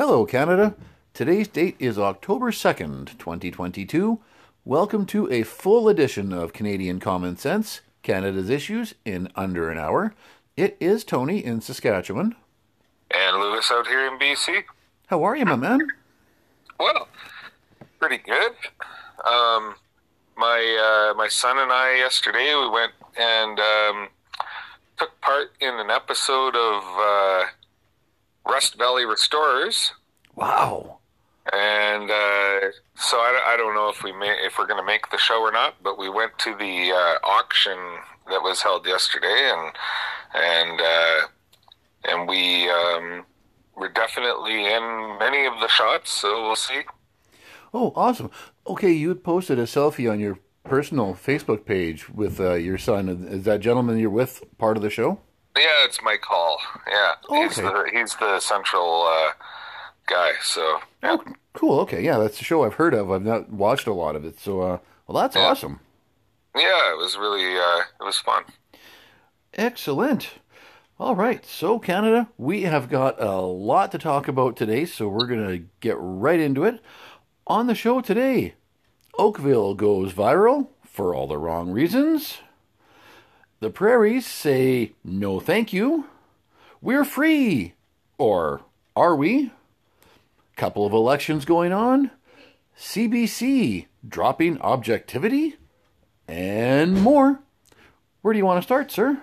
Hello, Canada. Today's date is October 2nd, 2022. Welcome to a full edition of Canadian Common Sense, Canada's Issues in Under an Hour. It is Tony in Saskatchewan. And Lewis out here in BC. How are you, my man? Well, pretty good. Um, my uh, my son and I yesterday we went and um, took part in an episode of uh, Rust Valley Restorers, Wow. and uh, so I, I don't know if we may, if we're going to make the show or not. But we went to the uh, auction that was held yesterday, and and uh, and we um, were definitely in many of the shots. So we'll see. Oh, awesome. Okay, you had posted a selfie on your personal Facebook page with uh, your son. Is that gentleman you're with part of the show? Yeah, it's Mike Hall. Yeah, he's Okay. the he's the central uh, guy. So yeah. Oh, cool. Okay, yeah, that's a show I've heard of. I've not watched a lot of it. So, uh, well, that's Yeah. awesome. yeah, it was really uh, it was fun. Excellent. All right, so Canada, we have got a lot to talk about today, so we're going to get right into it. On the show today, Oakville goes viral for all the wrong reasons. The prairies say no thank you. We're free. Or are we? Couple of elections going on. CBC dropping objectivity. And more. Where do you want to start, sir?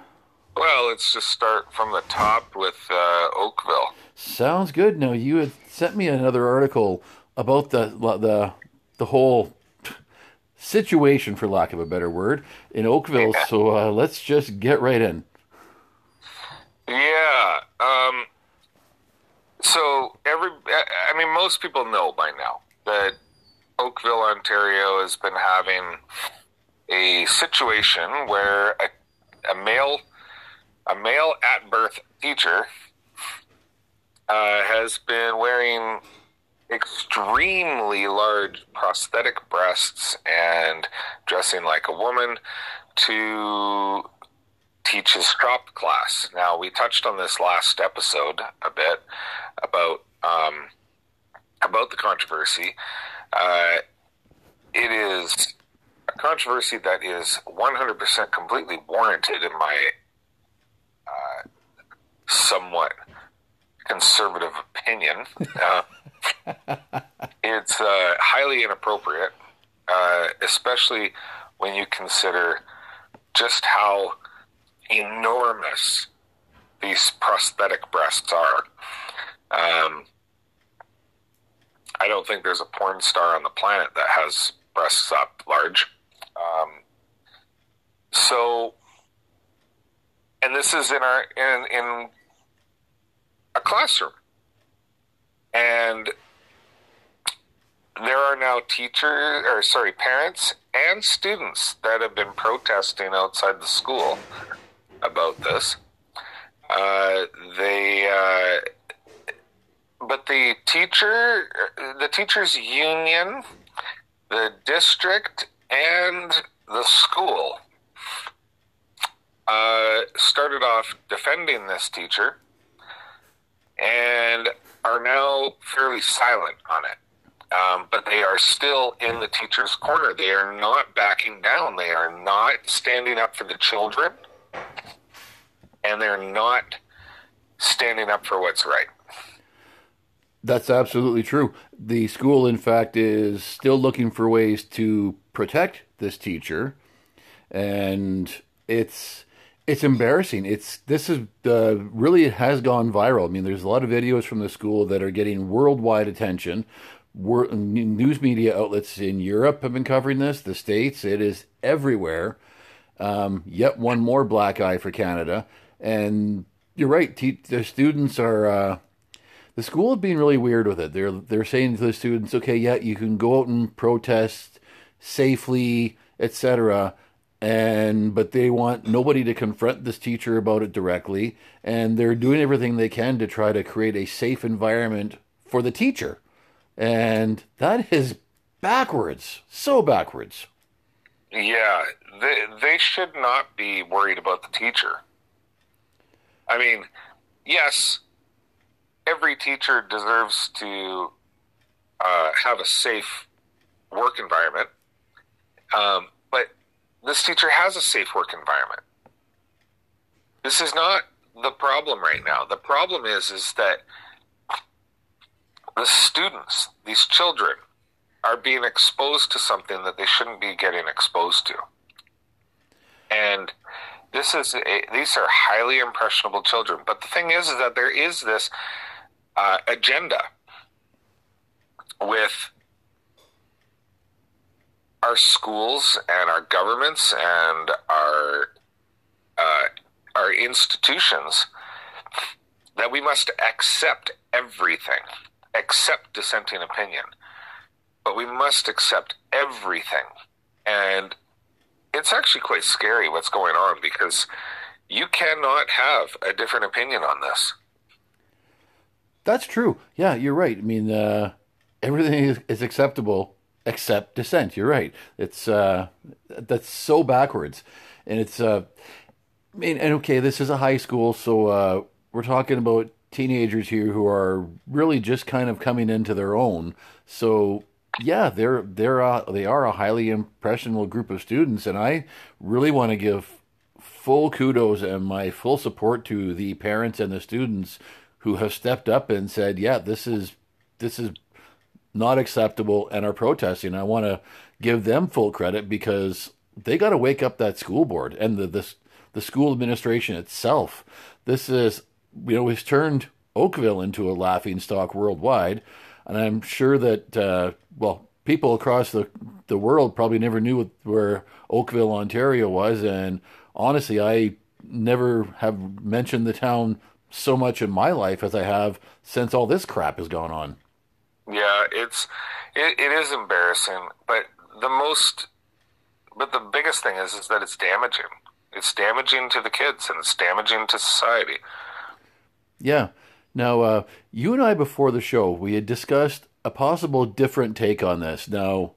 Well, let's just start from the top with uh, Oakville. Sounds good. Now you had sent me another article about the the the whole situation, for lack of a better word, in Oakville. Yeah. So uh, let's just get right in. Yeah. Um, so every, I mean, most people know by now that Oakville, Ontario, has been having a situation where a, a male, a male at birth teacher, uh, has been wearing extremely large prosthetic breasts and dressing like a woman to teach his crop class. Now, we touched on this last episode a bit about um, about the controversy. Uh, it is a controversy that is 100% completely warranted in my uh, somewhat conservative opinion. Uh, it's uh, highly inappropriate, uh, especially when you consider just how enormous these prosthetic breasts are. Um, I don't think there's a porn star on the planet that has breasts up large. Um, so, and this is in our in in a classroom, and there are now teachers or sorry parents and students that have been protesting outside the school about this. Uh, they, uh, but the teacher, the teachers union, the district, and the school uh, started off defending this teacher and are now fairly silent on it. Um, but they are still in the teacher's corner. They are not backing down. They are not standing up for the children and they're not standing up for what's right. That's absolutely true. The school, in fact, is still looking for ways to protect this teacher, and it's it's embarrassing. It's this is uh, really it has gone viral. I mean, there's a lot of videos from the school that are getting worldwide attention. Wor- news media outlets in Europe have been covering this. The states, it is everywhere. Um, yet one more black eye for Canada. And you're right. Te- the students are. Uh, the school is being really weird with it. They're they're saying to the students, okay, yeah, you can go out and protest safely, etc. And but they want nobody to confront this teacher about it directly, and they're doing everything they can to try to create a safe environment for the teacher, and that is backwards, so backwards. Yeah, they, they should not be worried about the teacher. I mean, yes, every teacher deserves to uh, have a safe work environment. Um, but this teacher has a safe work environment. This is not the problem right now. The problem is is that the students, these children, are being exposed to something that they shouldn't be getting exposed to. And this is a, these are highly impressionable children. But the thing is, is that there is this uh, agenda with our schools and our governments and our uh, our institutions that we must accept everything, accept dissenting opinion, but we must accept everything. And it's actually quite scary what's going on because you cannot have a different opinion on this. That's true. Yeah, you're right. I mean, uh, everything is, is, acceptable except dissent. You're right. It's uh, that's so backwards, and it's. Uh, I mean, and okay, this is a high school, so uh, we're talking about teenagers here who are really just kind of coming into their own. So yeah, they're they're uh, they are a highly impressionable group of students, and I really want to give full kudos and my full support to the parents and the students who have stepped up and said, "Yeah, this is this is not acceptable," and are protesting. I want to give them full credit because they got to wake up that school board and the the the school administration itself. This is you know has turned Oakville into a laughing stock worldwide and I'm sure that uh, well, people across the the world probably never knew where Oakville, Ontario was, and honestly, I never have mentioned the town so much in my life as I have since all this crap has gone on. Yeah, it's it, it is embarrassing, but the most, but the biggest thing is is that it's damaging. It's damaging to the kids and it's damaging to society. Yeah. Now, uh, you and I, before the show, we had discussed a possible different take on this. Now,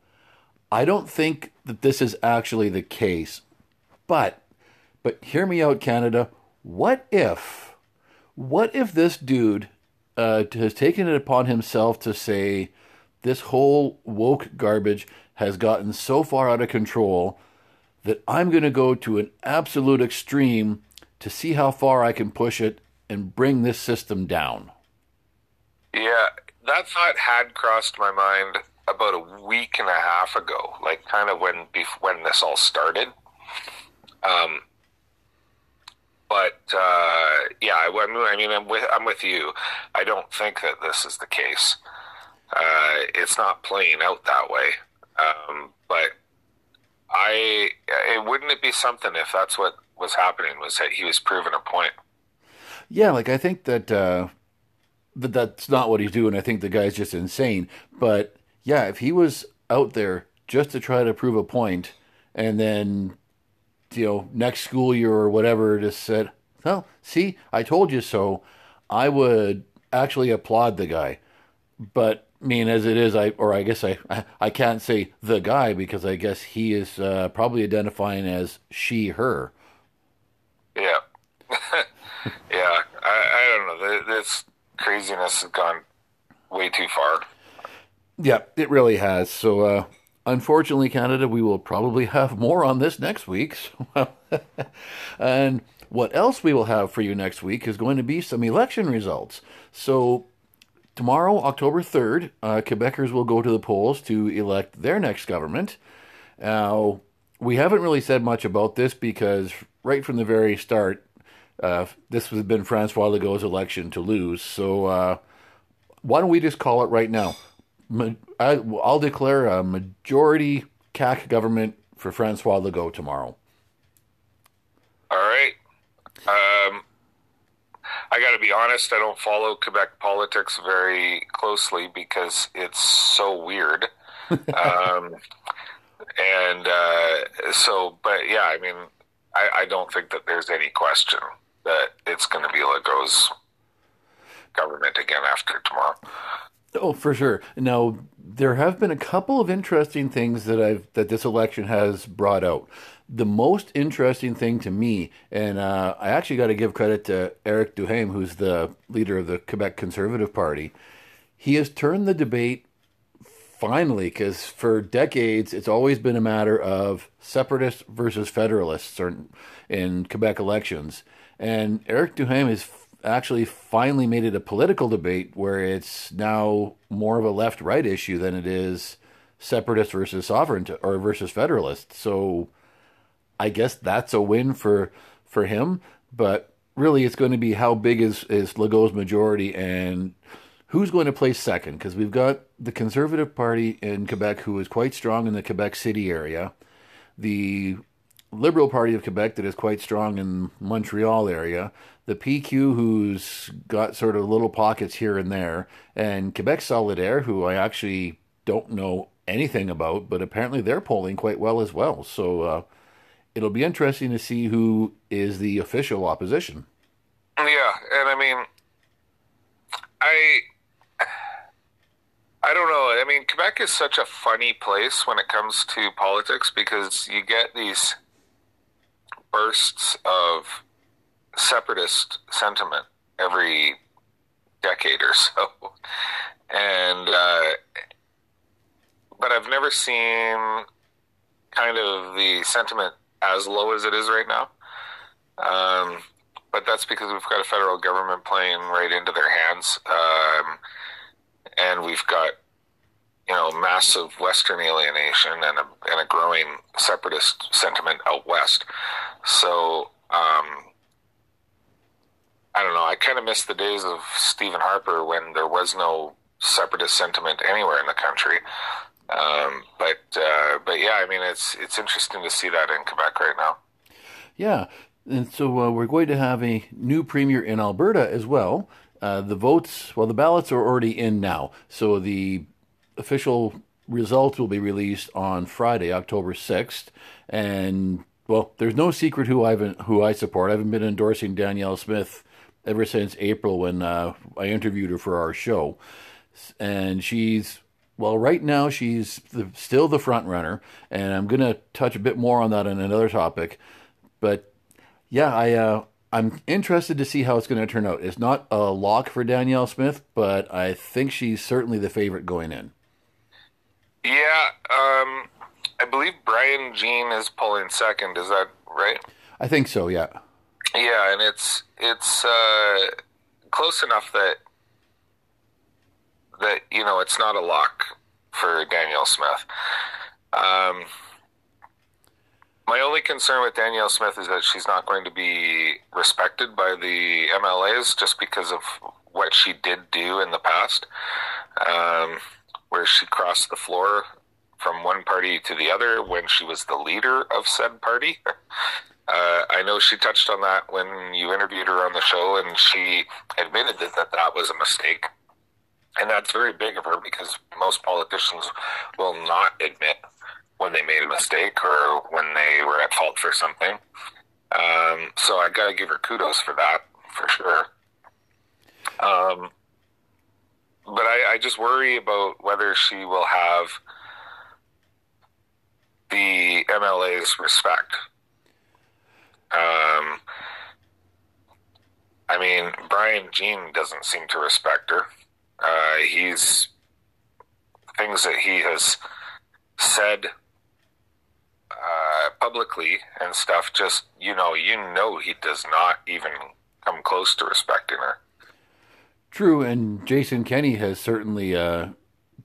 I don't think that this is actually the case, but, but hear me out, Canada. What if, what if this dude uh, has taken it upon himself to say this whole woke garbage has gotten so far out of control that I'm going to go to an absolute extreme to see how far I can push it and bring this system down? Yeah, that thought had crossed my mind about a week and a half ago, like kind of when when this all started. Um, but uh, yeah, I, I mean, I'm with I'm with you. I don't think that this is the case. Uh, it's not playing out that way. Um, but I, it wouldn't it be something if that's what was happening was that he was proving a point. Yeah, like I think that uh, that that's not what he's doing. I think the guy's just insane. But yeah, if he was out there just to try to prove a point, and then you know next school year or whatever just said, "Well, see, I told you so," I would actually applaud the guy. But I mean, as it is, I or I guess I I can't say the guy because I guess he is uh, probably identifying as she her. Yeah. yeah, I, I don't know. This craziness has gone way too far. Yeah, it really has. So, uh, unfortunately, Canada, we will probably have more on this next week. and what else we will have for you next week is going to be some election results. So, tomorrow, October 3rd, uh, Quebecers will go to the polls to elect their next government. Now, we haven't really said much about this because right from the very start, uh, this has been Francois Legault's election to lose. So uh, why don't we just call it right now? I, will declare a majority CAQ government for Francois Legault tomorrow. All right. Um, I got to be honest, I don't follow Quebec politics very closely because it's so weird. um, and uh, so, but yeah, I mean, I, I don't think that there's any question that it's going to be Legault's government again after tomorrow. Oh, for sure. Now there have been a couple of interesting things that I've that this election has brought out. The most interesting thing to me, and uh, I actually got to give credit to Eric Duhaime, who's the leader of the Quebec Conservative Party. He has turned the debate finally, because for decades it's always been a matter of separatists versus federalists in Quebec elections, and Eric Duhaime has actually finally made it a political debate where it's now more of a left right issue than it is separatist versus sovereign or versus federalist. So I guess that's a win for for him, but really it's going to be how big is is Legault's majority and who's going to place second? Because we've got the Conservative Party in Quebec who is quite strong in the Quebec City area, the Liberal Party of Quebec that is quite strong in Montreal area, the PQ who's got sort of little pockets here and there, and Quebec Solidaire who I actually don't know anything about, but apparently they're polling quite well as well. So uh, it'll be interesting to see who is the official opposition. Yeah, and I mean, I I don't know. I mean, Quebec is such a funny place when it comes to politics because you get these bursts of separatist sentiment every decade or so. And, uh, but I've never seen kind of the sentiment as low as it is right now. Um, but that's because we've got a federal government playing right into their hands. Um, and we've got you know massive Western alienation and a, and a growing separatist sentiment out west. So um, I don't know. I kind of miss the days of Stephen Harper when there was no separatist sentiment anywhere in the country. Um, but uh, but yeah, I mean it's it's interesting to see that in Quebec right now. Yeah, and so uh, we're going to have a new premier in Alberta as well. Uh, the votes, well, the ballots are already in now. So the official results will be released on Friday, October 6th. And, well, there's no secret who, I've, who I support. I haven't been endorsing Danielle Smith ever since April when uh, I interviewed her for our show. And she's well, right now she's the, still the front runner, and I'm going to touch a bit more on that in another topic. But yeah, I uh, I'm interested to see how it's going to turn out. It's not a lock for Danielle Smith, but I think she's certainly the favorite going in. Yeah, um, I believe Brian Jean is pulling second. Is that right? I think so. Yeah. Yeah, and it's it's uh, close enough that that you know it's not a lock for Danielle Smith. Um, my only concern with Danielle Smith is that she's not going to be respected by the MLAs just because of what she did do in the past, um, where she crossed the floor from one party to the other when she was the leader of said party. Uh, I know she touched on that when you interviewed her on the show, and she admitted that that, that was a mistake. And that's very big of her because most politicians will not admit when they made a mistake or when they were at fault for something. Um, so I got to give her kudos for that, for sure. Um, but I, I just worry about whether she will have the MLA's respect. Um, I mean, Brian Jean doesn't seem to respect her. Uh, he's things that he has said uh, publicly and stuff, just you know, you know, he does not even come close to respecting her. True, and Jason Kenney has certainly, uh,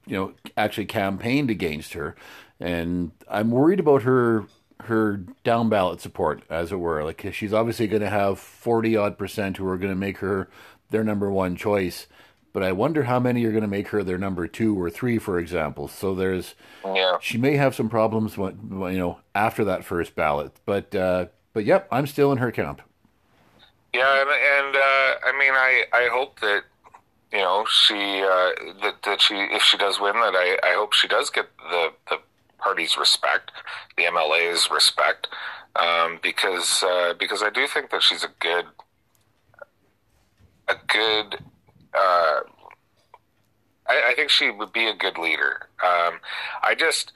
you know, actually campaigned against her, and I'm worried about her her down ballot support, as it were. Like she's obviously going to have forty odd percent who are going to make her their number one choice, but I wonder how many are going to make her their number two or three, for example. So there's, yeah. she may have some problems, when, you know, after that first ballot. But, uh, but yep, I'm still in her camp. Yeah, and, and uh, I mean, I, I hope that you know she uh, that that she if she does win, that I, I hope she does get the the party's respect, the MLA's respect, um, because uh, because I do think that she's a good a good uh, I, I, think she would be a good leader. Um, I just,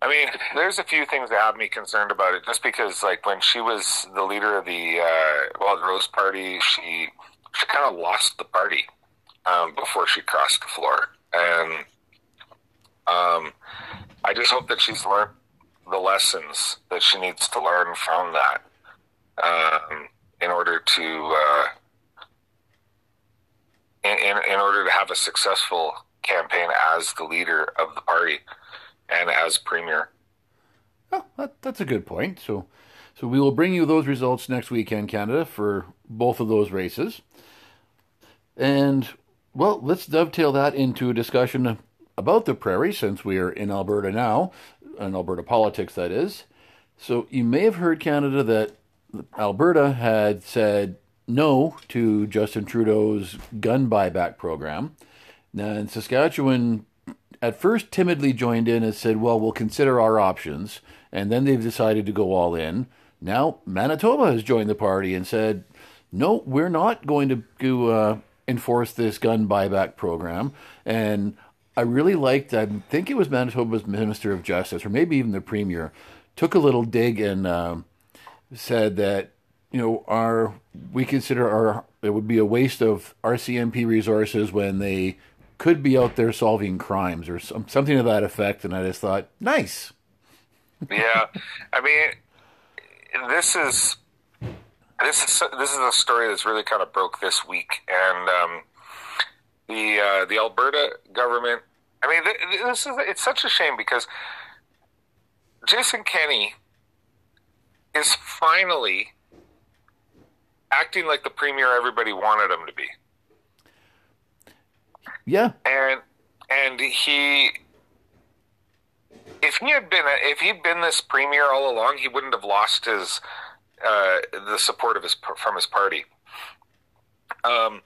I mean, there's a few things that have me concerned about it. Just because, like, when she was the leader of the uh, the Rose Party, she she kind of lost the party um, before she crossed the floor, and um, I just hope that she's learned the lessons that she needs to learn from that um, in order to uh, in, in, in order to have a successful campaign as the leader of the party and as premier. Oh, that, that's a good point. So, so we will bring you those results next weekend, Canada, for both of those races. And well, let's dovetail that into a discussion about the prairie, since we are in Alberta now, in Alberta politics, that is. So you may have heard, Canada, that Alberta had said no to Justin Trudeau's gun buyback program. And Saskatchewan at first timidly joined in and said, well, we'll consider our options. And then they've decided to go all in. Now, Manitoba has joined the party and said, no, we're not going to, to uh, enforce this gun buyback program. And I really liked, I think it was Manitoba's Minister of Justice, or maybe even the Premier, took a little dig and uh, said that you know, our we consider our it would be a waste of RCMP resources when they could be out there solving crimes or some, something to that effect. And I just thought, nice. yeah, I mean, this is this is this is a story that's really kind of broke this week, and um, the uh, the Alberta government. I mean, this is it's such a shame because Jason Kenney is finally acting like the premier everybody wanted him to be. Yeah. And and he if he had been if he'd been this premier all along, he wouldn't have lost his uh, the support of his from his party. Um,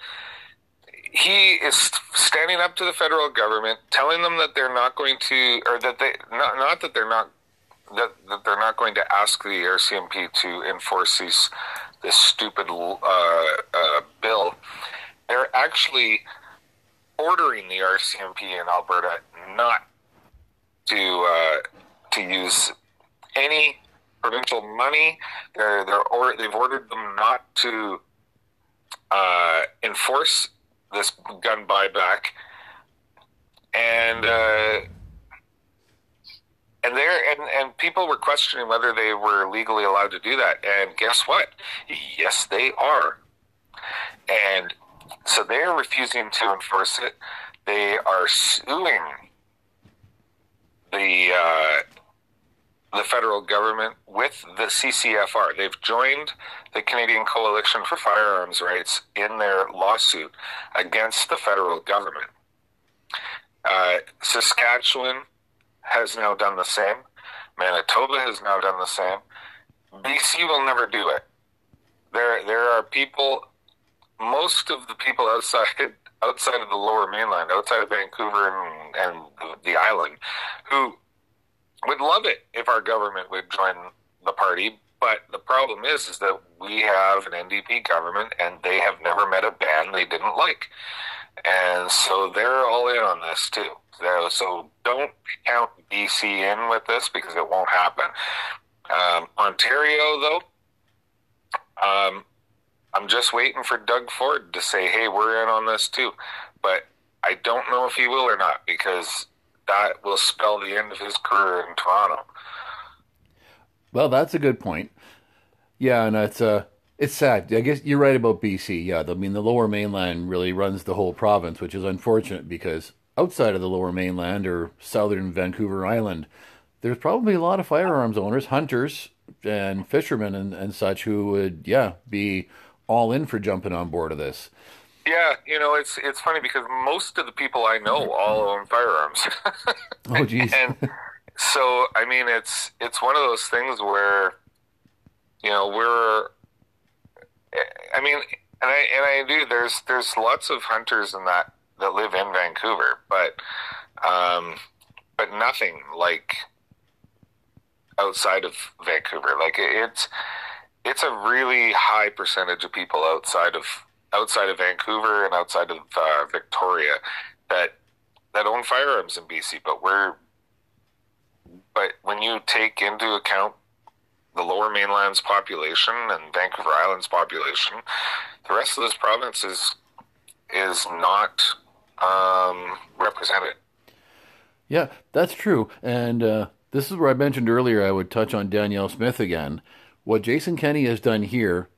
he is standing up to the federal government, telling them that they're not going to, or that they not, not that they're not that, that they're not going to ask the RCMP to enforce these this stupid uh, uh, bill. They're actually ordering the RCMP in Alberta not to uh, to use any provincial money. They're, they're or, they've ordered them not to uh, enforce this gun buyback, and uh, and there and, and people were questioning whether they were legally allowed to do that. And guess what? Yes, they are. And so they are refusing to enforce it. They are suing the uh, the federal government with the CCFR. They've joined the Canadian Coalition for Firearms Rights in their lawsuit against the federal government. Uh, Saskatchewan has now done the same. Manitoba has now done the same. BC will never do it. There, there are people. Most of the people outside outside of the Lower Mainland, outside of Vancouver and, and the, the island, who would love it if our government would join the party. But the problem is, is that we have an NDP government, and they have never met a ban they didn't like, and so they're all in on this too. So, so don't count BC in with this because it won't happen. Um, Ontario, though, um, I'm just waiting for Doug Ford to say, "Hey, we're in on this too," but I don't know if he will or not because that will spell the end of his career in Toronto. Well, that's a good point. Yeah, and it's uh, it's sad. I guess you're right about BC. Yeah, I mean the Lower Mainland really runs the whole province, which is unfortunate because outside of the Lower Mainland or southern Vancouver Island, there's probably a lot of firearms owners, hunters, and fishermen and, and such who would, yeah, be all in for jumping on board of this. Yeah, you know, it's it's funny because most of the people I know all own firearms. oh, geez. and so, I mean, it's it's one of those things where, you know, we're. I mean, and I and I do. There's there's lots of hunters and that that live in Vancouver, but um, but nothing like outside of Vancouver. Like it's it's a really high percentage of people outside of outside of Vancouver and outside of uh, Victoria that that own firearms in BC, but we're but when you take into account the lower mainland's population and Vancouver Island's population, the rest of this province is is not um, represented. Yeah, that's true. And uh, this is where I mentioned earlier I would touch on Danielle Smith again. What Jason Kenney has done here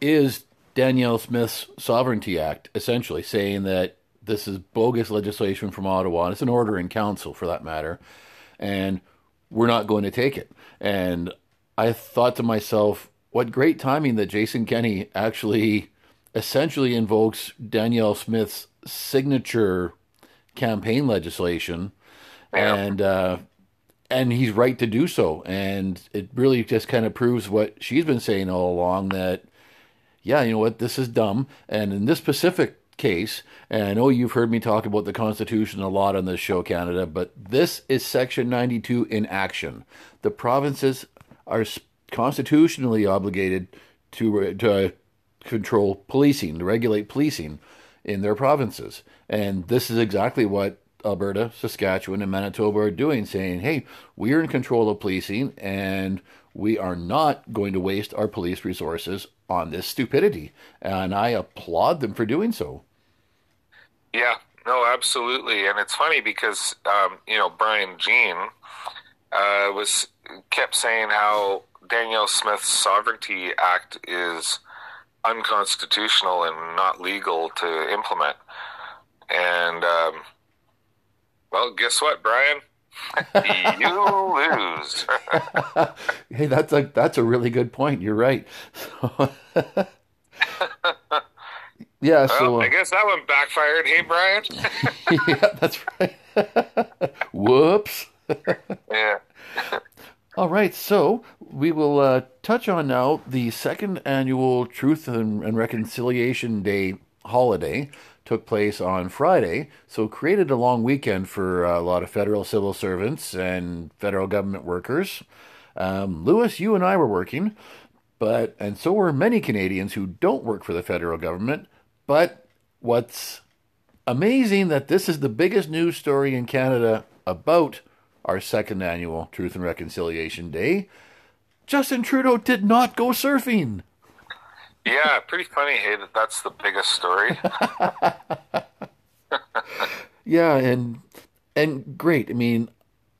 is Danielle Smith's Sovereignty Act, essentially saying that this is bogus legislation from Ottawa, and it's an order in council for that matter, and we're not going to take it. And I thought to myself, what great timing that Jason Kenney actually essentially invokes Danielle Smith's signature campaign legislation, Yeah. and uh, and he's right to do so. And it really just kind of proves what she's been saying all along that yeah, you know what, this is dumb. And in this specific case, and I know you've heard me talk about the Constitution a lot on this show, Canada, but this is Section 92 in action. The provinces are constitutionally obligated to, to control policing, to regulate policing in their provinces. And this is exactly what Alberta, Saskatchewan, and Manitoba are doing, saying, hey, we are in control of policing and we are not going to waste our police resources on this stupidity. And I applaud them for doing so. Yeah, no, absolutely, and it's funny because um, you know Brian Jean uh, was kept saying how Danielle Smith's Sovereignty Act is unconstitutional and not legal to implement, and um, well, guess what, Brian? You lose. Hey, that's a that's a really good point. You're right. yeah. So uh, I guess that one backfired. Hey, Brian. yeah, that's right. Whoops. yeah. All right, so we will uh, touch on now the second annual Truth and, and Reconciliation Day holiday took place on Friday, so created a long weekend for uh, a lot of federal civil servants and federal government workers. Um, Lewis, you and I were working, but and so were many Canadians who don't work for the federal government. But what's amazing that this is the biggest news story in Canada about our second annual Truth and Reconciliation Day. Justin Trudeau did not go surfing. Yeah, pretty funny. Hey, that that's the biggest story. Yeah, and and great. I mean,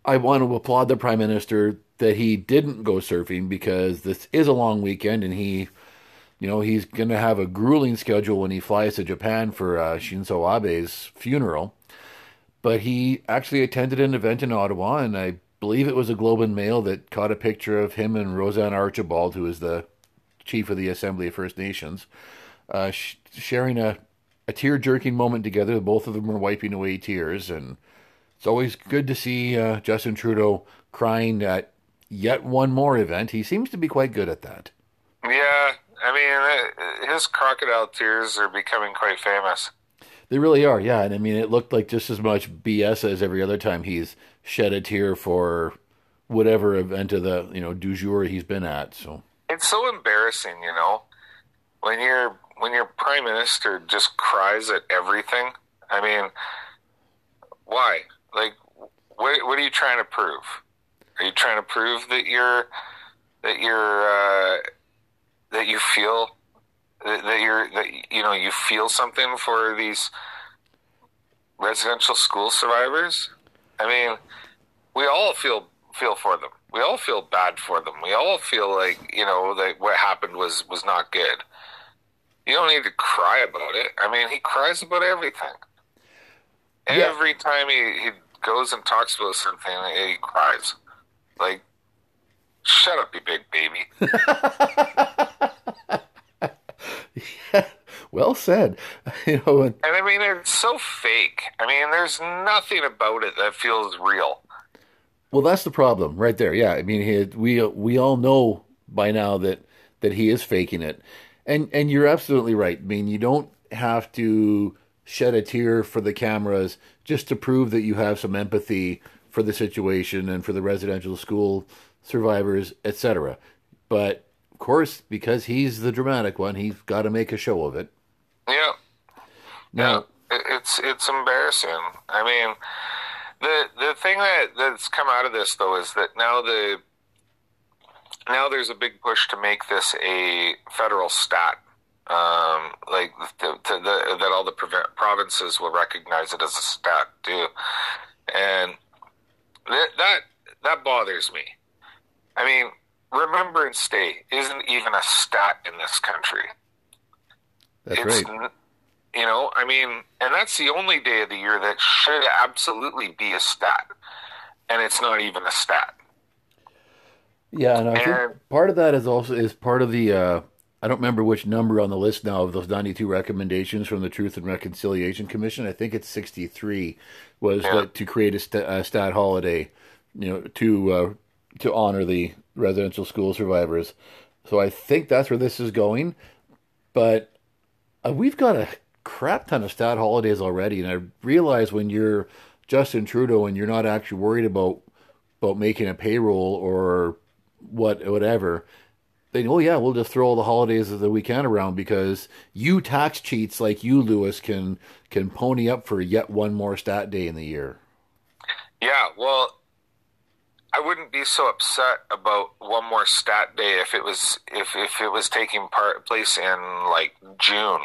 I want to applaud the prime minister that he didn't go surfing because this is a long weekend, and he, you know, he's going to have a grueling schedule when he flies to Japan for uh, Shinzo Abe's funeral. But he actually attended an event in Ottawa, and I believe it was a Globe and Mail that caught a picture of him and Roseanne Archibald, who is the chief of the Assembly of First Nations, uh, sh- sharing a, a tear jerking moment together. Both of them were wiping away tears, and it's always good to see uh, Justin Trudeau crying at yet one more event. He seems to be quite good at that. yeah, I mean, uh, his crocodile tears are becoming quite famous. They really are, yeah. And I mean, it looked like just as much BS as every other time he's shed a tear for whatever event of the you know du jour he's been at. So It's so embarrassing, you know, when your when your prime minister just cries at everything. I mean, why? Like, what what are you trying to prove? Are you trying to prove that you're that you're uh, that you feel that, that you're that you know you feel something for these residential school survivors? I mean, we all feel feel for them. We all feel bad for them. We all feel like you know that what happened was was not good. You don't need to cry about it. I mean, he cries about everything. Yeah. Every time he, he goes and talks about something, he cries. Like, shut up, you big baby. well said. You know, and And I mean, it's so fake. I mean, there's nothing about it that feels real. Well, that's the problem right there. Yeah, I mean, he, we we all know by now that that he is faking it, and and you're absolutely right. I mean, you don't have to shed a tear for the cameras just to prove that you have some empathy for the situation and for the residential school survivors, etc. But of course, because he's the dramatic one, he's got to make a show of it. Yeah. Now, it's it's embarrassing. I mean, the the thing that that's come out of this though is that now the now there's a big push to make this a federal stat. Um, like the, the, that all the provinces will recognize it as a stat too, and that that that bothers me. I mean, Remembrance Day isn't even a stat in this country. That's it's, right. You know, I mean, and that's the only day of the year that should absolutely be a stat, and it's not even a stat. Yeah, and I and, think part of that is also is part of the. Uh, I don't remember which number on the list now of those ninety-two recommendations from the Truth and Reconciliation Commission. I think it's sixty-three. Was yeah. to create a, st- a, stat holiday, you know, to uh, to honor the residential school survivors. So I think that's where this is going. But uh, we've got a crap ton of stat holidays already, and I realize when you're Justin Trudeau and you're not actually worried about about making a payroll or what whatever, then oh yeah, we'll just throw all the holidays of the weekend around because you tax cheats like you, Lewis, can can pony up for yet one more stat day in the year. Yeah, well, I wouldn't be so upset about one more stat day if it was if if it was taking part place in like June.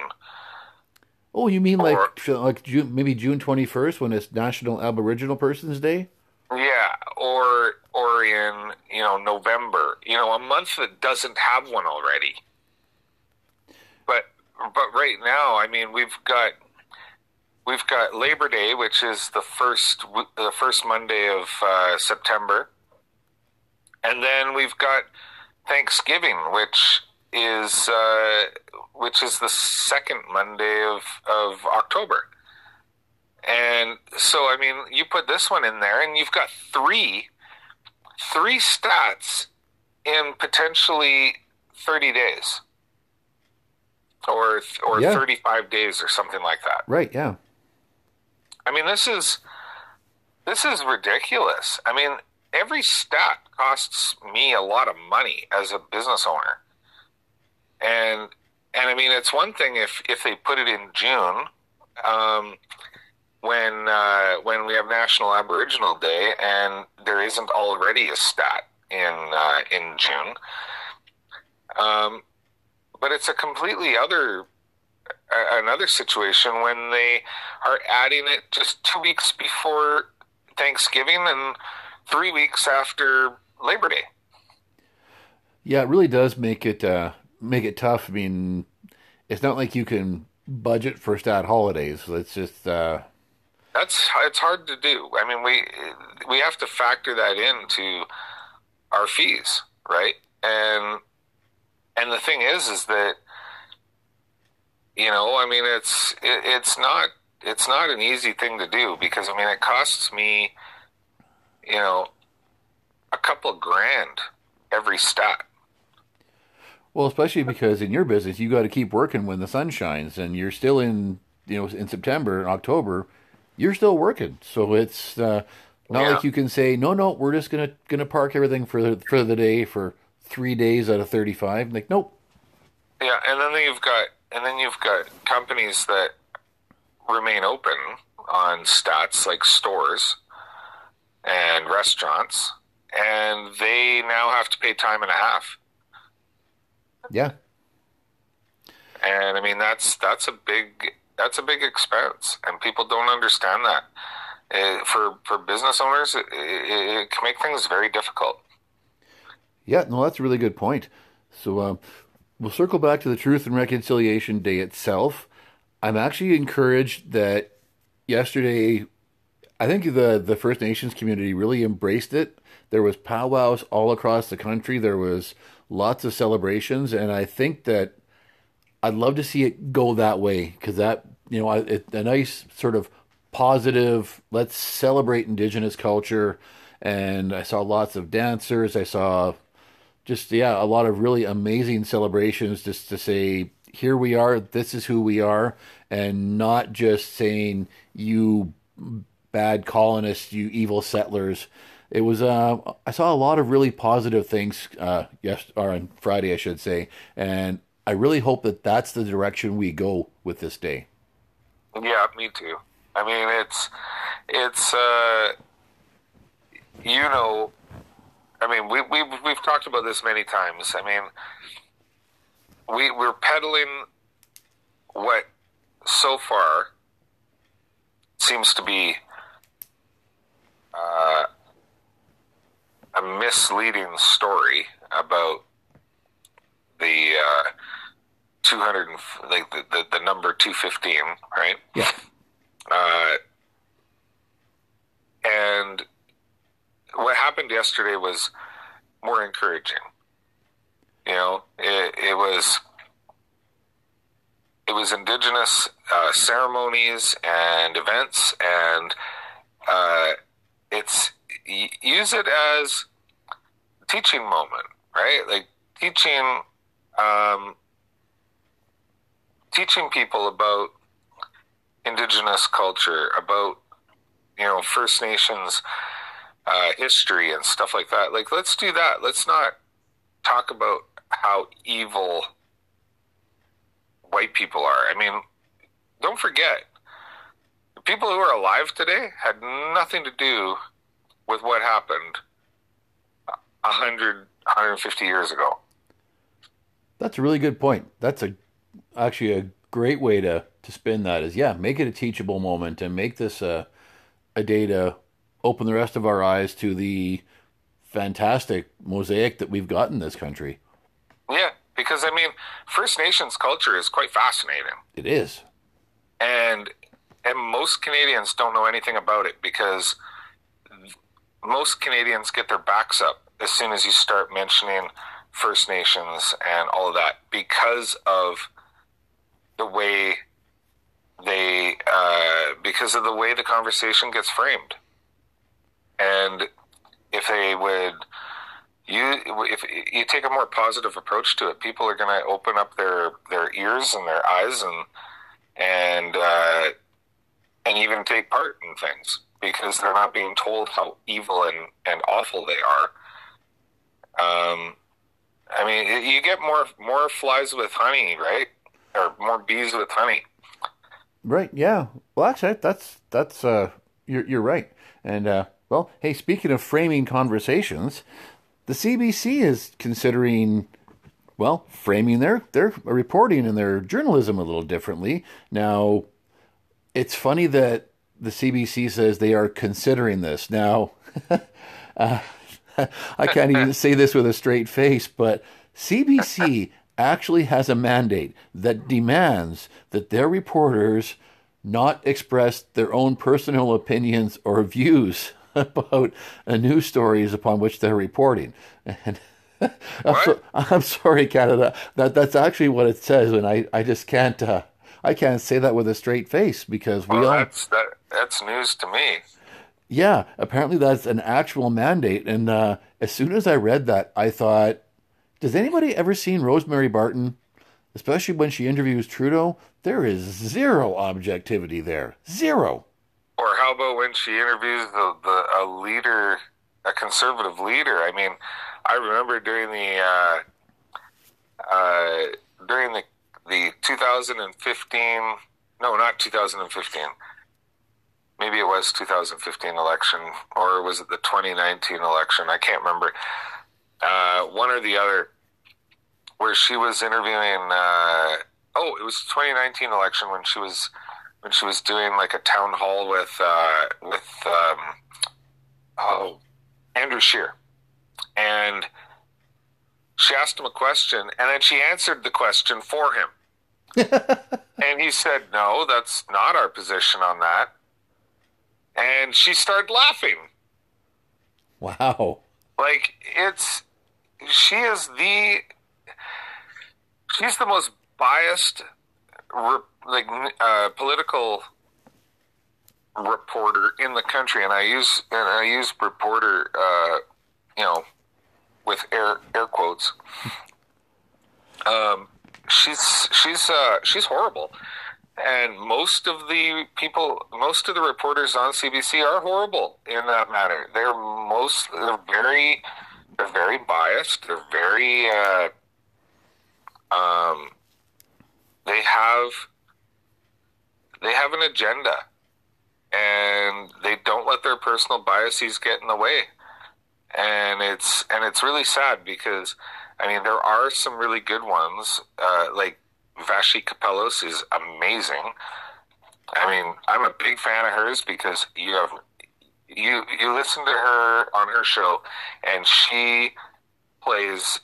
Oh, you mean or, like like June, maybe June twenty first when it's National Aboriginal Persons Day? Yeah, or or in you know November, you know, a month that doesn't have one already. But but right now, I mean, we've got we've got Labor Day, which is the first the first Monday of uh, September. And then we've got Thanksgiving, which is uh, which is the second Monday of, of October. And so, I mean, you put this one in there, and you've got three three stats in potentially thirty days, or or yeah. thirty five days, or something like that. Right? Yeah. I mean, this is this is ridiculous. I mean, every stat costs me a lot of money as a business owner. And and I mean it's one thing if if they put it in June, um, when uh, when we have National Aboriginal Day and there isn't already a stat in uh, in June. Um, but it's a completely other another situation when they are adding it just two weeks before Thanksgiving and three weeks after Labor Day. Yeah, it really does make it uh, make it tough. I mean, it's not like you can budget for stat holidays. It's just uh... that's it's hard to do. I mean, we we have to factor that into our fees, right? And and the thing is, is that you know, I mean, it's it, it's not it's not an easy thing to do because I mean, it costs me you know, a couple grand every stat. Well, especially because in your business, you got to keep working when the sun shines, and you're still in, you know, in September and October, you're still working. So it's uh, not yeah. like you can say, no, no, we're just gonna gonna park everything for the for the day for three days out of thirty five. Like, nope. Yeah, and then you've got and then you've got companies that remain open on stats like stores and restaurants, and they now have to pay time and a half. Yeah. And I mean that's that's a big that's a big expense, and people don't understand that. Uh, for for business owners, it, it, it, can make things very difficult. Yeah, no, that's a really good point. So uh, we'll circle back to the Truth and Reconciliation Day itself. I'm actually encouraged that yesterday I think the the First Nations community really embraced it. There was powwows all across the country. There was lots of celebrations, and I think that I'd love to see it go that way because that you know it, a nice sort of positive. Let's celebrate Indigenous culture, and I saw lots of dancers. I saw just yeah a lot of really amazing celebrations just to say here we are. This is who we are, and not just saying you bad colonists, you evil settlers. It was uh, I saw a lot of really positive things uh, yes or on Friday I should say, and I really hope that that's the direction we go with this day. Yeah, me too. I mean, it's it's uh, you know, I mean, we we we've talked about this many times. I mean, we we're peddling what so far seems to be uh, a misleading story about the uh, 200 like the, the, the number 215 right Yeah. uh, and what happened yesterday was more encouraging you know it, it was it was indigenous uh, ceremonies and events and uh, it's use it as teaching moment right? Like teaching um, teaching people about indigenous culture about you know first nations uh, history and stuff like that. Like let's do that. Let's not talk about how evil white people are. I mean, don't forget, the people who are alive today had nothing to do with what happened 100, 150 years ago. That's a really good point. That's a actually a great way to to spin that is yeah, make it a teachable moment and make this a a day to open the rest of our eyes to the fantastic mosaic that we've got in this country. Yeah, because I mean, First Nations culture is quite fascinating. It is. and and most Canadians don't know anything about it because most Canadians get their backs up as soon as you start mentioning First Nations and all of that because of the way they uh, because of the way the conversation gets framed, and if they would you if you take a more positive approach to it, people are going to open up their their ears and their eyes and and uh, and even take part in things because they're not being told how evil and, and awful they are. Um, I mean, you get more more flies with honey, right? Or more bees with honey. Right. Yeah. Well, actually, that's that's uh, you're you're right. And uh, well, hey, speaking of framing conversations, the CBC is considering well framing their their reporting and their journalism a little differently. Now, it's funny that the CBC says they are considering this. Now, uh, I can't even say this with a straight face, but CBC actually has a mandate that demands that their reporters not express their own personal opinions or views about uh, news stories upon which they're reporting. And I'm, so, I'm, sorry, Canada. That that's actually what it says, and I, I just can't uh, I can't say that with a straight face because we well, all that's that, that's news to me. Yeah, apparently that's an actual mandate. And uh, as soon as I read that, I thought, does anybody ever seen Rosemary Barton? Especially when she interviews Trudeau, there is zero objectivity there. Zero. Or how about when she interviews the, the a leader, a conservative leader? I mean, I remember during the uh, uh, during the the 2015, no, not 2015 maybe it was 2015 election or was it the 2019 election i can't remember. Uh, one or the other where she was interviewing uh, oh it was 2019 election when she was when she was doing like a town hall with uh, with um, oh andrew Scheer and she asked him a question and then she answered the question for him. And he said no that's not our position on that and she started laughing. Wow. Like it's she is the she's the most biased like uh, political reporter in the country and I use and I use reporter uh, you know with air air quotes. Um she's she's uh she's horrible and most of the people, most of the reporters on CBC are horrible in that matter. They're most, they're very, they're very biased. They're very, uh, um, they have, they have an agenda, and they don't let their personal biases get in the way. And it's and it's really sad because I mean there are some really good ones. Uh, like Vassy Kapelos is amazing. I mean, I'm a big fan of hers because you have you you listen to her on her show, and she plays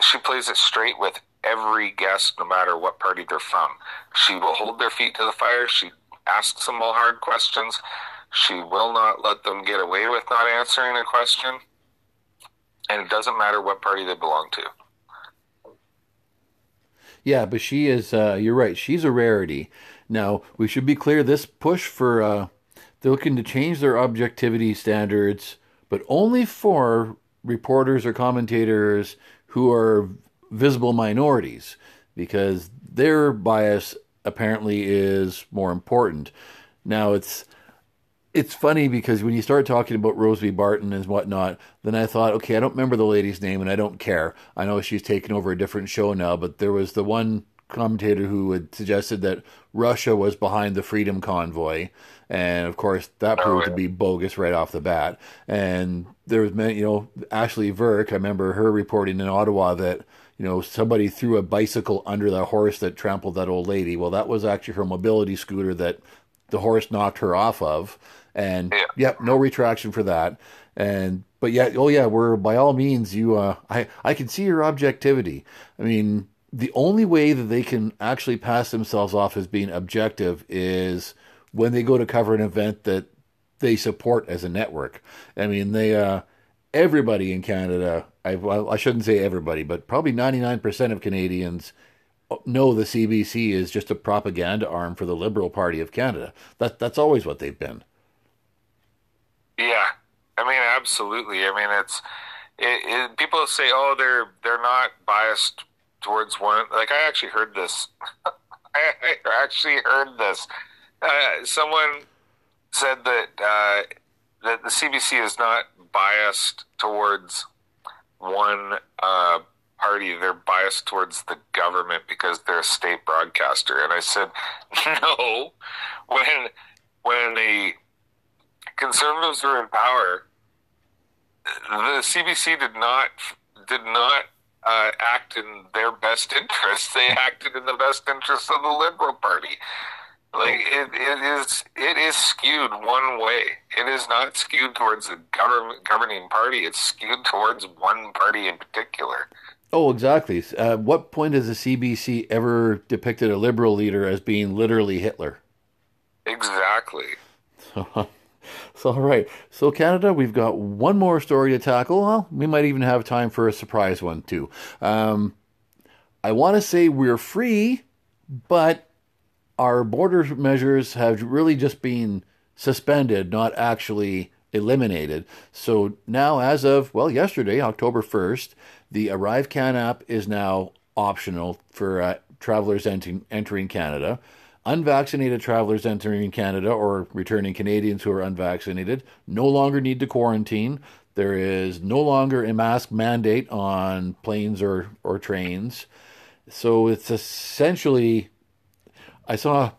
she plays it straight with every guest, no matter what party they're from. She will hold their feet to the fire. She asks them all hard questions. She will not let them get away with not answering a question. And it doesn't matter what party they belong to. Yeah, but she is, uh, you're right, she's a rarity. Now, we should be clear this push for, uh, they're looking to change their objectivity standards, but only for reporters or commentators who are visible minorities, because their bias apparently is more important. Now, it's, it's funny because when you start talking about Rosie Barton and whatnot, then I thought, okay, I don't remember the lady's name and I don't care. I know she's taken over a different show now, but there was the one commentator who had suggested that Russia was behind the Freedom Convoy, and of course that oh, proved to be bogus right off the bat. And there was many, you know, Ashley Burke. I remember her reporting in Ottawa that you know somebody threw a bicycle under the horse that trampled that old lady. Well, that was actually her mobility scooter that the horse knocked her off of. And yeah. yep, no retraction for that. And but yeah, oh yeah, we're by all means you. Uh, I I can see your objectivity. I mean, the only way that they can actually pass themselves off as being objective is when they go to cover an event that they support as a network. I mean, they uh, everybody in Canada. I, well, I shouldn't say everybody, but probably ninety nine percent of Canadians know the CBC is just a propaganda arm for the Liberal Party of Canada. That that's always what they've been. Yeah, I mean, absolutely. I mean, it's it, it, people say, oh, they're they're not biased towards one. Like I actually heard this. I actually heard this. Uh, someone said that uh, that the CBC is not biased towards one uh, party. They're biased towards the government because they're a state broadcaster. And I said, no. When when the conservatives were in power, the CBC did not did not uh, act in their best interest. They acted in the best interest of the Liberal Party. Like it, it is, it is skewed one way. It is not skewed towards the government governing party. It's skewed towards one party in particular. Oh, exactly. Uh, what point has the CBC ever depicted a liberal leader as being literally Hitler? Exactly. So, all right. So, Canada, we've got one more story to tackle. Well, we might even have time for a surprise one, too. Um, I want to say we're free, but our border measures have really just been suspended, not actually eliminated. So, now, as of, well, yesterday, October 1st, the ArriveCan app is now optional for uh, travelers entering, entering Canada. Unvaccinated travelers entering Canada or returning Canadians who are unvaccinated no longer need to quarantine. There is no longer a mask mandate on planes or, or trains. So it's essentially, I saw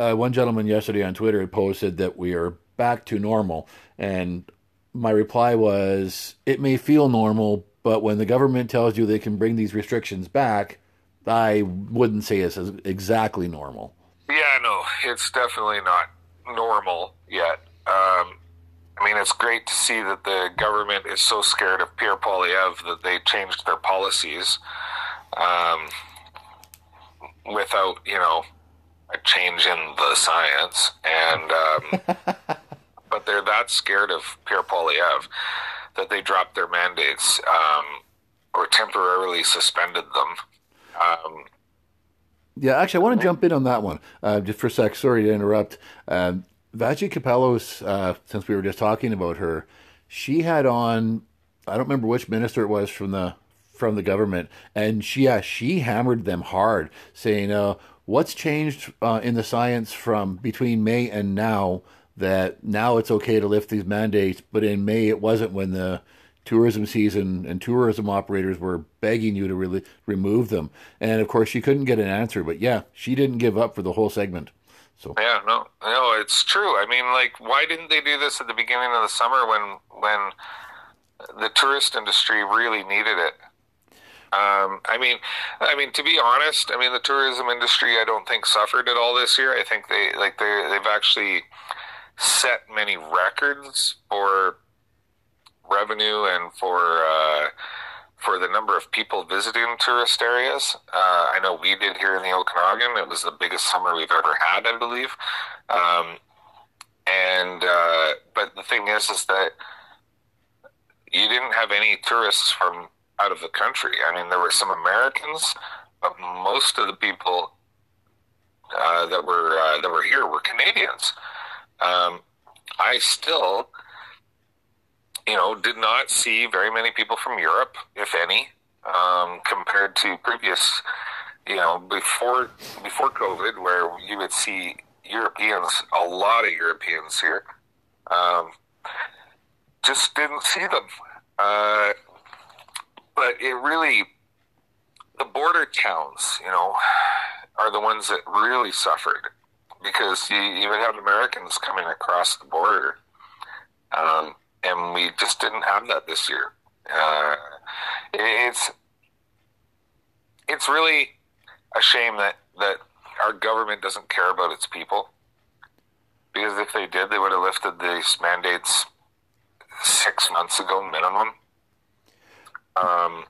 uh, one gentleman yesterday on Twitter had posted that we are back to normal. And my reply was, it may feel normal, but when the government tells you they can bring these restrictions back, I wouldn't say it's exactly normal. Yeah, no, it's definitely not normal yet. Um, I mean, it's great to see that the government is so scared of Pierre Poilievre that they changed their policies um, without, you know, a change in the science. And um, but they're that scared of Pierre Poilievre that they dropped their mandates um, or temporarily suspended them. Um, yeah, actually, I want to jump in on that one uh, just for a sec. Sorry to interrupt. Vassy Kapelos, uh, since we were just talking about her, she had on. I don't remember which minister it was from the from the government, and she yeah she hammered them hard, saying, uh, "What's changed uh, in the science from between May and now that now it's okay to lift these mandates, but in May it wasn't when the tourism season and tourism operators were begging you to really remove them. And of course, she couldn't get an answer. But yeah, she didn't give up for the whole segment. So Yeah, no, no, it's true. I mean, like, why didn't they do this at the beginning of the summer when when the tourist industry really needed it? Um, I mean, I mean, to be honest, I mean, the tourism industry, I don't think suffered at all this year. I think they like they they've actually set many records for revenue and for uh, for the number of people visiting tourist areas. Uh, I know we did here in the Okanagan. It was the biggest summer we've ever had, I believe. Um, and uh, but the thing is, is that you didn't have any tourists from out of the country. I mean, there were some Americans, but most of the people uh, that were uh, that were here were Canadians. Um, I still, you know, did not see very many people from Europe, if any, um, compared to previous, you know, before before COVID, where you would see Europeans, a lot of Europeans here. Um, just didn't see them. Uh, but it really, the border towns, you know, are the ones that really suffered because you, you would have Americans coming across the border. Um, and we just didn't have that this year. Uh, it's it's really a shame that, that our government doesn't care about its people. Because if they did, they would have lifted these mandates six months ago minimum. Um,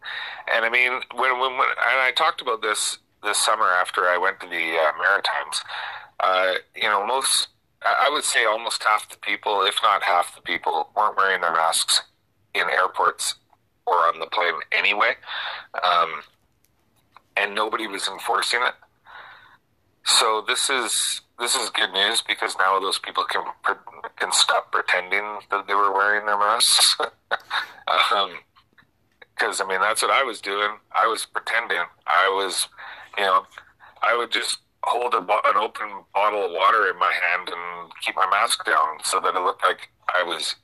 and I mean, when, when, when and I talked about this this summer after I went to the uh, Maritimes, uh, you know, most I would say almost half the people, if not half the people, weren't wearing their masks in airports or on the plane anyway, um, and nobody was enforcing it. So this is this is good news because now those people can can stop pretending that they were wearing their masks. um, because I mean that's what I was doing. I was pretending. I was, you know, I would just hold a, an open bottle of water in my hand and keep my mask down so that it looked like I was,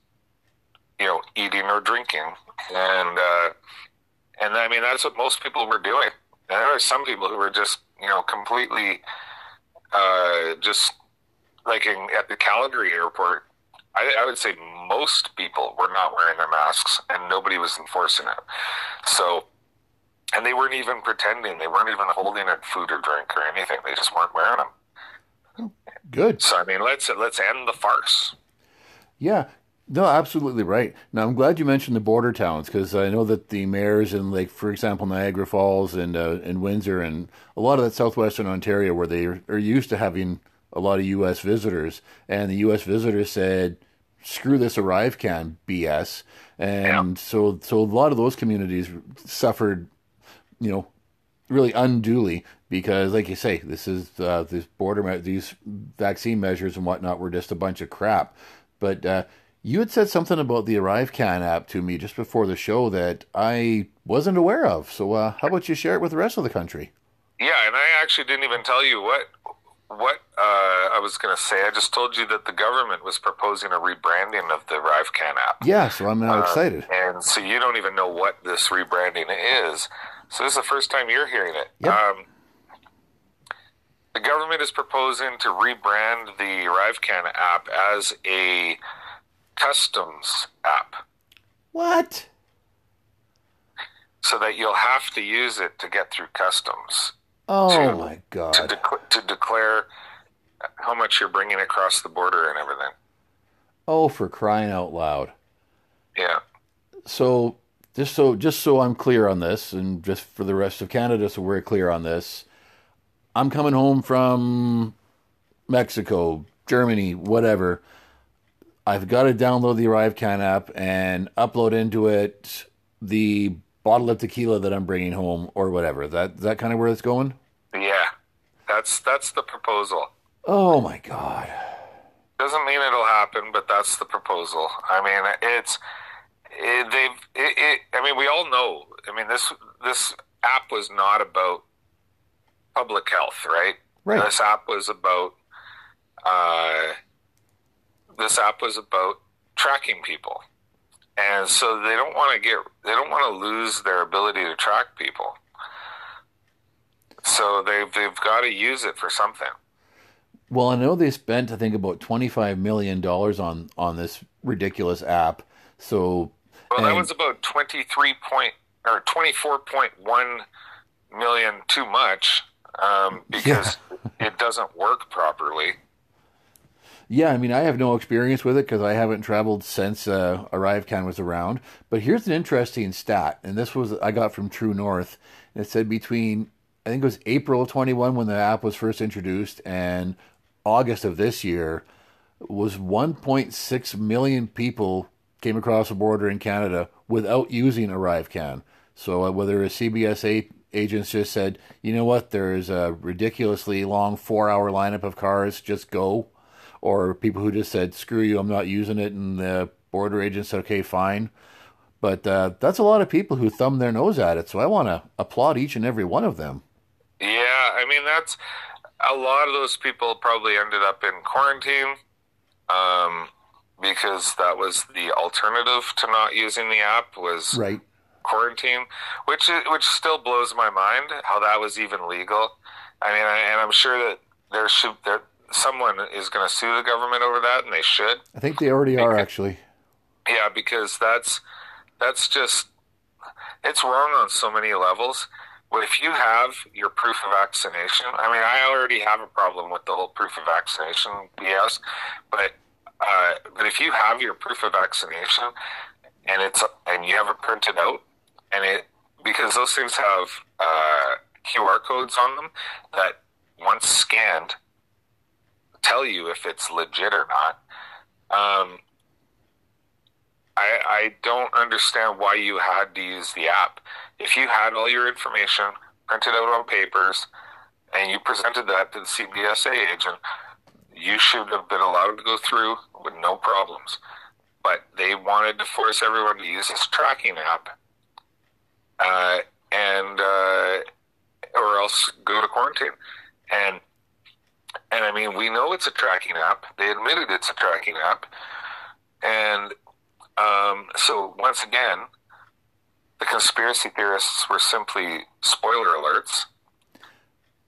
you know, eating or drinking. And uh, and I mean that's what most people were doing. And there were some people who were just, you know, completely, uh, just like in, at the Calgary airport. I, I would say most people were not wearing their masks and nobody was enforcing it. So, and they weren't even pretending. They weren't even holding it food or drink or anything. They just weren't wearing them. good. So I mean, let's let's end the farce. Yeah. No, absolutely right. Now, I'm glad you mentioned the border towns because I know that the mayors in, like, for example, Niagara Falls and uh, and Windsor and a lot of that southwestern Ontario, where they are, are used to having a lot of U.S. visitors, and the U.S. visitors said, "Screw this ArriveCan BS," and Yeah. so so a lot of those communities suffered, you know, really unduly because, like you say, this is uh, this border me- these vaccine measures and whatnot were just a bunch of crap. But uh, you had said something about the ArriveCan app to me just before the show that I wasn't aware of. So uh, how about you share it with the rest of the country? Yeah, and I actually didn't even tell you what what uh, I was going to say. I just told you that the government was proposing a rebranding of the ArriveCan app. Yeah, so I'm now Uh, excited. And so you don't even know what this rebranding is. So this is the first time you're hearing it. Yep. Um, the government is proposing to rebrand the ArriveCan app as a customs app What? so that you'll have to use it to get through customs Oh To- my to, god. to declare how much you're bringing across the border and everything. Oh, for crying out loud. Yeah. So just so just so I'm clear on this, and just for the rest of Canada, so we're clear on this, I'm coming home from Mexico, Germany, whatever. I've got to download the ArriveCan app and upload into it the bottle of tequila that I'm bringing home, or whatever. That that kind of where it's going. Yeah. That's that's the proposal. Oh my god. Doesn't mean it'll happen, but that's the proposal. I mean, it's it, they've. It, it, I mean, we all know. I mean, this this app was not about public health, right? Right. This app was about. Uh, this app was about tracking people, and so they don't want to get. They don't want to lose their ability to track people. So they've they've got to use it for something. Well, I know they spent I think about twenty five million dollars on on this ridiculous app. So well, that was about twenty three point or twenty four point one million too much um, because yeah. it doesn't work properly. Yeah, I mean, I have no experience with it because I haven't traveled since uh, ArriveCan was around. But here's an interesting stat, and this was I got from True North. And It said between I think it was April 21 when the app was first introduced, and August of this year was 1.6 million people came across the border in Canada without using ArriveCan. So uh, whether a CBSA agents just said, you know what, there's a ridiculously long four-hour lineup of cars, just go, or people who just said, screw you, I'm not using it, and the border agent said, okay, fine. But uh, that's a lot of people who thumb their nose at it. So I want to applaud each and every one of them. Yeah, I mean that's a lot of those people probably ended up in quarantine um, because that was the alternative to not using the app was right quarantine, which which still blows my mind how that was even legal. I mean, I, and I'm sure that there should there someone is going to sue the government over that, and they should. I think they already because, are actually. Yeah, because that's that's just it's wrong on so many levels. Well, if you have your proof of vaccination, I mean, I already have a problem with the whole proof of vaccination BS, but but if you have your proof of vaccination and it's and you have it printed out, and it because those things have uh, QR codes on them that once scanned tell you if it's legit or not. Um, I, I don't understand why you had to use the app. If you had all your information printed out on papers and you presented that to the CBSA agent, you should have been allowed to go through with no problems. But they wanted to force everyone to use this tracking app, uh, and uh, or else go to quarantine. And and I mean, we know it's a tracking app. They admitted it's a tracking app, and um, so once again, the conspiracy theorists were simply spoiler alerts,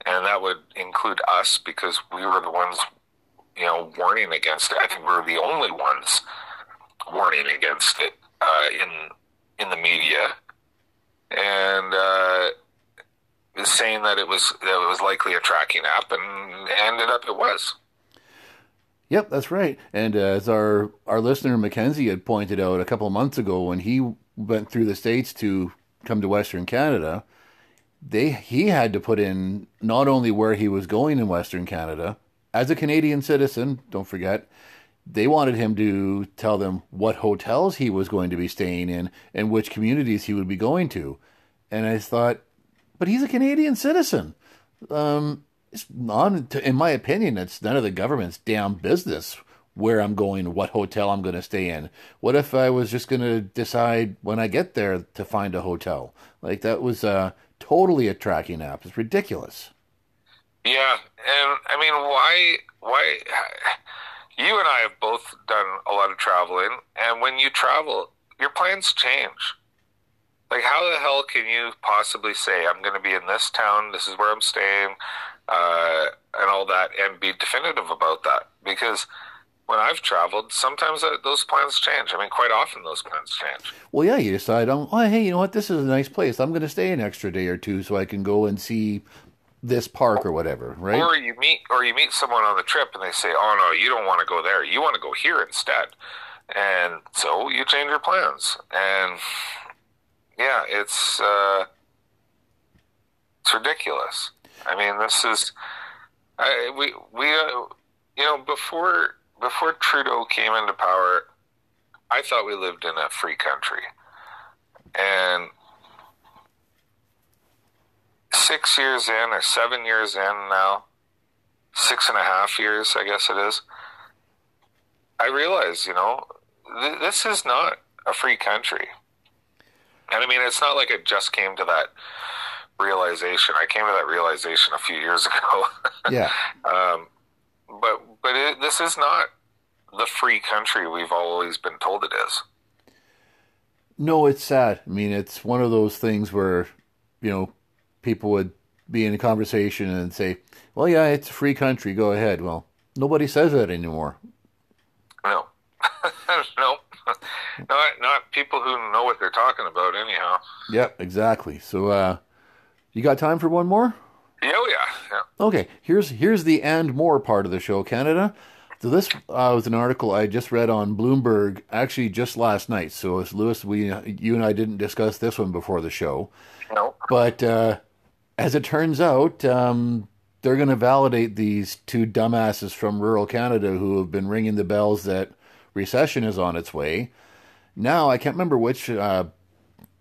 and that would include us because we were the ones, you know, warning against it. I think we were the only ones warning against it uh, in in the media, and uh, saying that it was that it was likely a tracking app, and ended up it was. Yep, that's right. And uh, as our our listener Mackenzie had pointed out a couple of months ago, when he went through the states to come to Western Canada, they he had to put in not only where he was going in Western Canada as a Canadian citizen. Don't forget, they wanted him to tell them what hotels he was going to be staying in and which communities he would be going to. And I thought, but he's a Canadian citizen. Um, it's not, in my opinion, it's none of the government's damn business where I'm going, what hotel I'm going to stay in. What if I was just going to decide when I get there to find a hotel? Like that was uh, totally a tracking app. It's ridiculous. Yeah, and I mean, why? Why? You and I have both done a lot of traveling, and when you travel, your plans change. Like, how the hell can you possibly say, I'm going to be in this town, this is where I'm staying, uh, and all that, and be definitive about that. Because when I've traveled, sometimes those plans change. I mean, quite often those plans change. Well, yeah, you decide, oh, hey, you know what? This is a nice place. I'm going to stay an extra day or two so I can go and see this park or whatever, right? Or you meet, or you meet someone on the trip and they say, "Oh no, you don't want to go there. You want to go here instead." And so you change your plans. And yeah, it's uh, it's ridiculous. I mean, this is I, we we uh, you know before before Trudeau came into power, I thought we lived in a free country, and six years in or seven years in now, six and a half years, I guess it is. I realize, you know, th- this is not a free country. And I mean, it's not like it just came to that realization. I came to that realization a few years ago. yeah. Um, but but it, this is not the free country we've always been told it is. No, it's sad. I mean, it's one of those things where, you know, people would be in a conversation and say, "Well, yeah, it's a free country. Go ahead." Well, nobody says that anymore. No, no, not not people who know what they're talking about. Anyhow. Yep, exactly. So, uh, you got time for one more? Yeah, oh, yeah, yeah. Okay, here's here's the and more part of the show, Canada. So this uh, was an article I just read on Bloomberg, actually just last night. So, Lewis, we you and I didn't discuss this one before the show. No. But uh, as it turns out, um, they're going to validate these two dumbasses from rural Canada who have been ringing the bells that recession is on its way. Now, I can't remember which uh,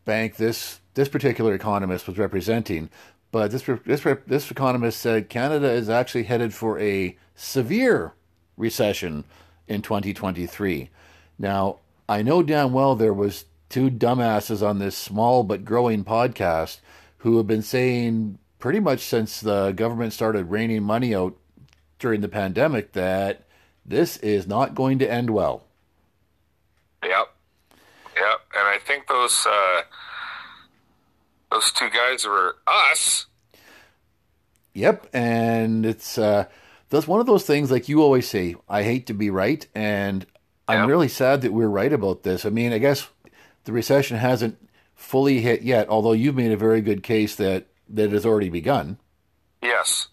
bank this this particular economist was representing, but this this this economist said Canada is actually headed for a severe recession in 2023. Now, I know damn well there was two dumbasses on this small but growing podcast who have been saying pretty much since the government started raining money out during the pandemic that this is not going to end well. Yep. Yep. And I think those uh, those two guys were us. Yep, and it's uh, that's one of those things like you always say. I hate to be right, and I'm Yep. really sad that we're right about this. I mean, I guess the recession hasn't fully hit yet, although you've made a very good case that that it has already begun. Yes,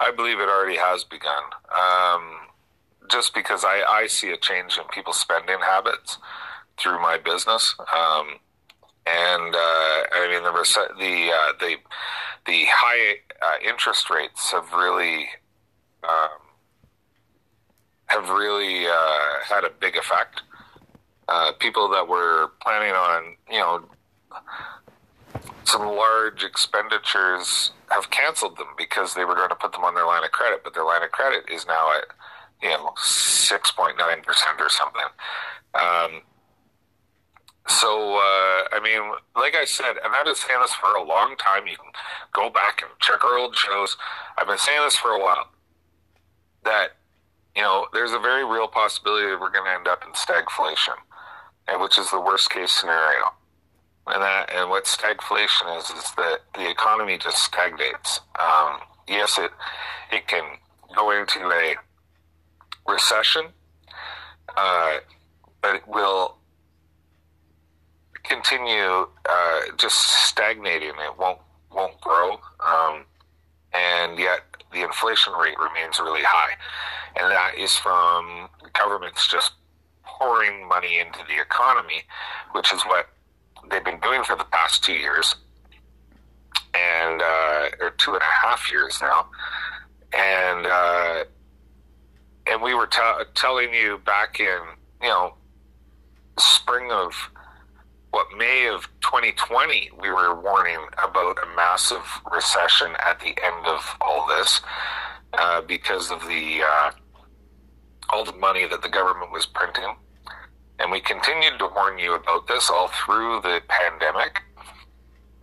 I believe it already has begun. Um, just because I, I see a change in people's spending habits through my business, um, and uh, I mean the the uh, the the high uh, interest rates have really um, have really uh, had a big effect. Uh, people that were planning on you know some large expenditures have canceled them because they were going to put them on their line of credit, but their line of credit is now at you know six point nine percent or something. Um, so uh, I mean, like I said, and I've been saying this for a long time. You can go back and check our old shows. I've been saying this for a while that you know there's a very real possibility that we're going to end up in stagflation, which is the worst case scenario. And that and what stagflation is is that the economy just stagnates. Um, yes, it it can go into a recession, uh, but it will continue uh, just stagnating. It won't won't grow, um, and yet the inflation rate remains really high, and that is from governments just pouring money into the economy, which is what they've been doing for the past two years, and uh, or two and a half years now, and uh, and we were t- telling you back in you know spring of what May of 2020 we were warning about a massive recession at the end of all this uh, because of the uh, all the money that the government was printing. And we continued to warn you about this all through the pandemic.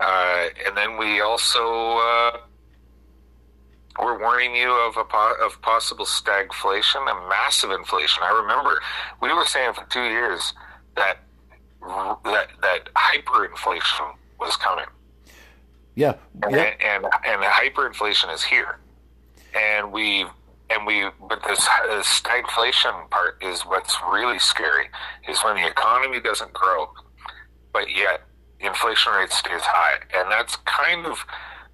Uh, and then we also uh, were warning you of a po- of possible stagflation and massive inflation. I remember we were saying for two years that that that hyperinflation was coming, Yeah, and yeah, and, and hyperinflation is here, and we and we but this, stagflation part is what's really scary is when the economy doesn't grow, but yet inflation rate stays high, and that's kind of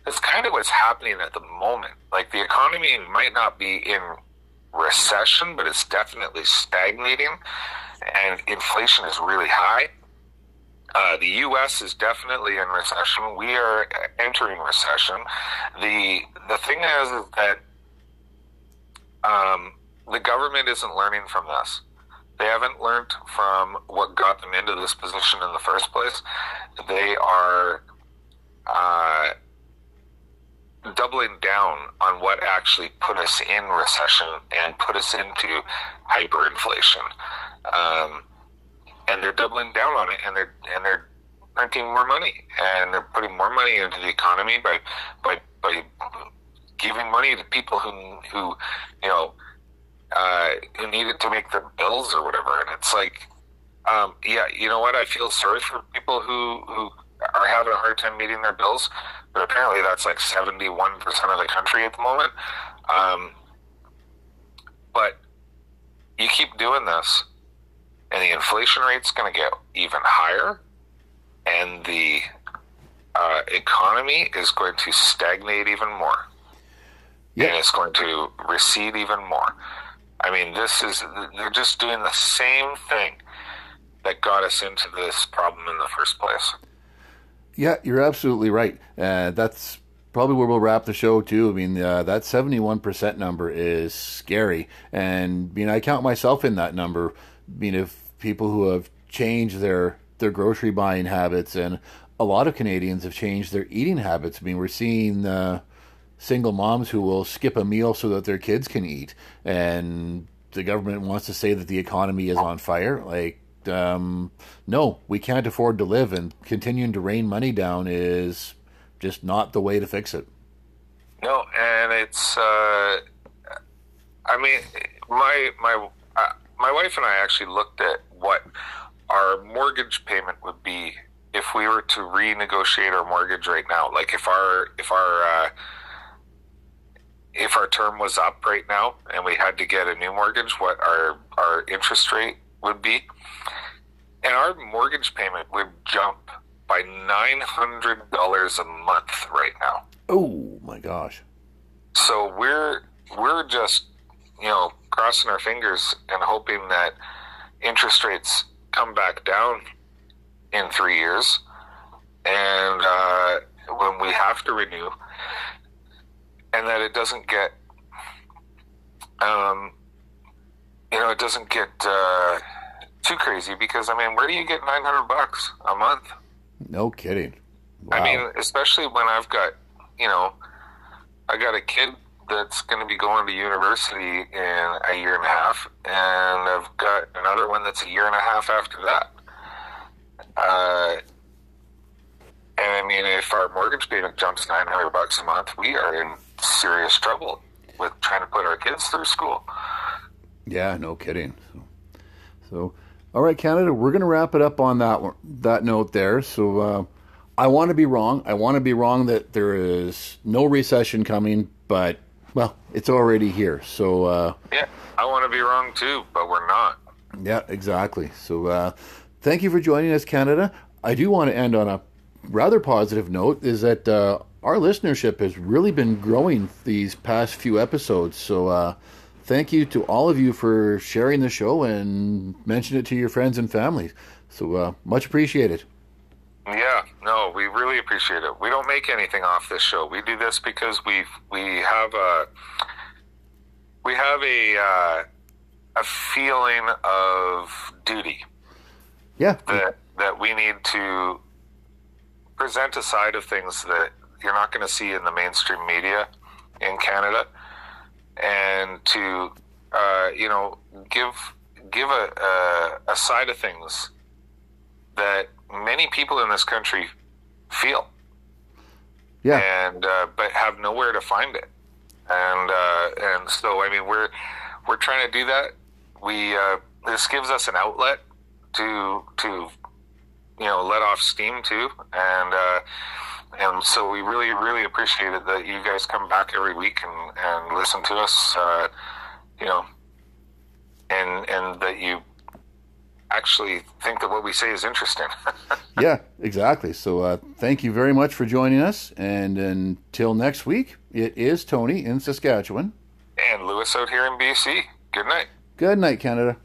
that's kind of what's happening at the moment. Like the economy might not be in recession, but it's definitely stagnating, and inflation is really high. Uh, the U.S. is definitely in recession. We are entering recession. the The thing is that um, the government isn't learning from this. They haven't learned from what got them into this position in the first place. They are uh, doubling down on what actually put us in recession and put us into hyperinflation. Um, and they're doubling down on it, and they're and they're printing more money, and they're putting more money into the economy by by by giving money to people who who you know uh, who need it to make their bills or whatever. And it's like, um, yeah, you know what? I feel sorry for people who who are having a hard time meeting their bills, but apparently that's like seventy one percent of the country at the moment. Um, But you keep doing this, and the inflation rate's going to get even higher, and the uh, economy is going to stagnate even more. Yeah. And it's going to recede even more. I mean, this is, they're just doing the same thing that got us into this problem in the first place. Yeah, you're absolutely right. Uh, that's probably where we'll wrap the show too. I mean, uh, that 71% number is scary, and I mean, I count myself in that number. I mean, if people who have changed their their grocery buying habits, and a lot of Canadians have changed their eating habits. I mean, we're seeing uh, single moms who will skip a meal so that their kids can eat, and the government wants to say that the economy is on fire. Like um, no, we can't afford to live, and continuing to rain money down is just not the way to fix it. No, and it's. Uh, I mean, my my uh, my wife and I actually looked at what our mortgage payment would be if we were to renegotiate our mortgage right now. Like if our if our uh, if our term was up right now and we had to get a new mortgage, what our our interest rate would be and our mortgage payment would jump by nine hundred dollars a month right now. Oh my gosh! So we're we're just you know crossing our fingers and hoping that interest rates come back down in three years, and uh, when we have to renew, and that it doesn't get, um, you know, it doesn't get. Uh, too crazy because I mean, where do you get nine hundred bucks a month? No kidding. Wow. I mean, especially when I've got you know, I got a kid that's going to be going to university in a year and a half, and I've got another one that's a year and a half after that. Uh, and I mean, if our mortgage payment jumps nine hundred bucks a month, we are in serious trouble with trying to put our kids through school. Yeah, no kidding. So, so all right, Canada, we're going to wrap it up on that one, that note there. So uh, I want to be wrong. I want to be wrong that there is no recession coming, but well, it's already here. So uh, yeah, I want to be wrong too, but we're not. Yeah, exactly. So uh, thank you for joining us, Canada. I do want to end on a rather positive note. Is that uh, our listenership has really been growing these past few episodes. So uh, thank you to all of you for sharing the show and mention it to your friends and family. So uh, much appreciated. Yeah, no, we really appreciate it. We don't make anything off this show. We do this because we we have a we have a uh, a feeling of duty. Yeah, that that we need to present a side of things that you're not going to see in the mainstream media in Canada and to uh, you know give give a, a, a side of things that many people in this country feel. Yeah. And uh, but have nowhere to find it. And uh, and so I mean we're we're trying to do that. We uh, this gives us an outlet to to you know let off steam too and uh, and so we really, really appreciate it that you guys come back every week and, and listen to us, uh, you know, and and that you actually think that what we say is interesting. yeah, exactly. So uh, thank you very much for joining us. And until next week, it is Tony in Saskatchewan. And Lewis out here in BC. Good night. Good night, Canada.